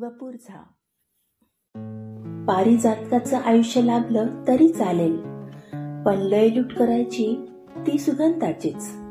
वपूर झा पारिजातकाचं आयुष्य लाभलं तरी चालेल पण लय लूट करायची ती सुगंधाचीच.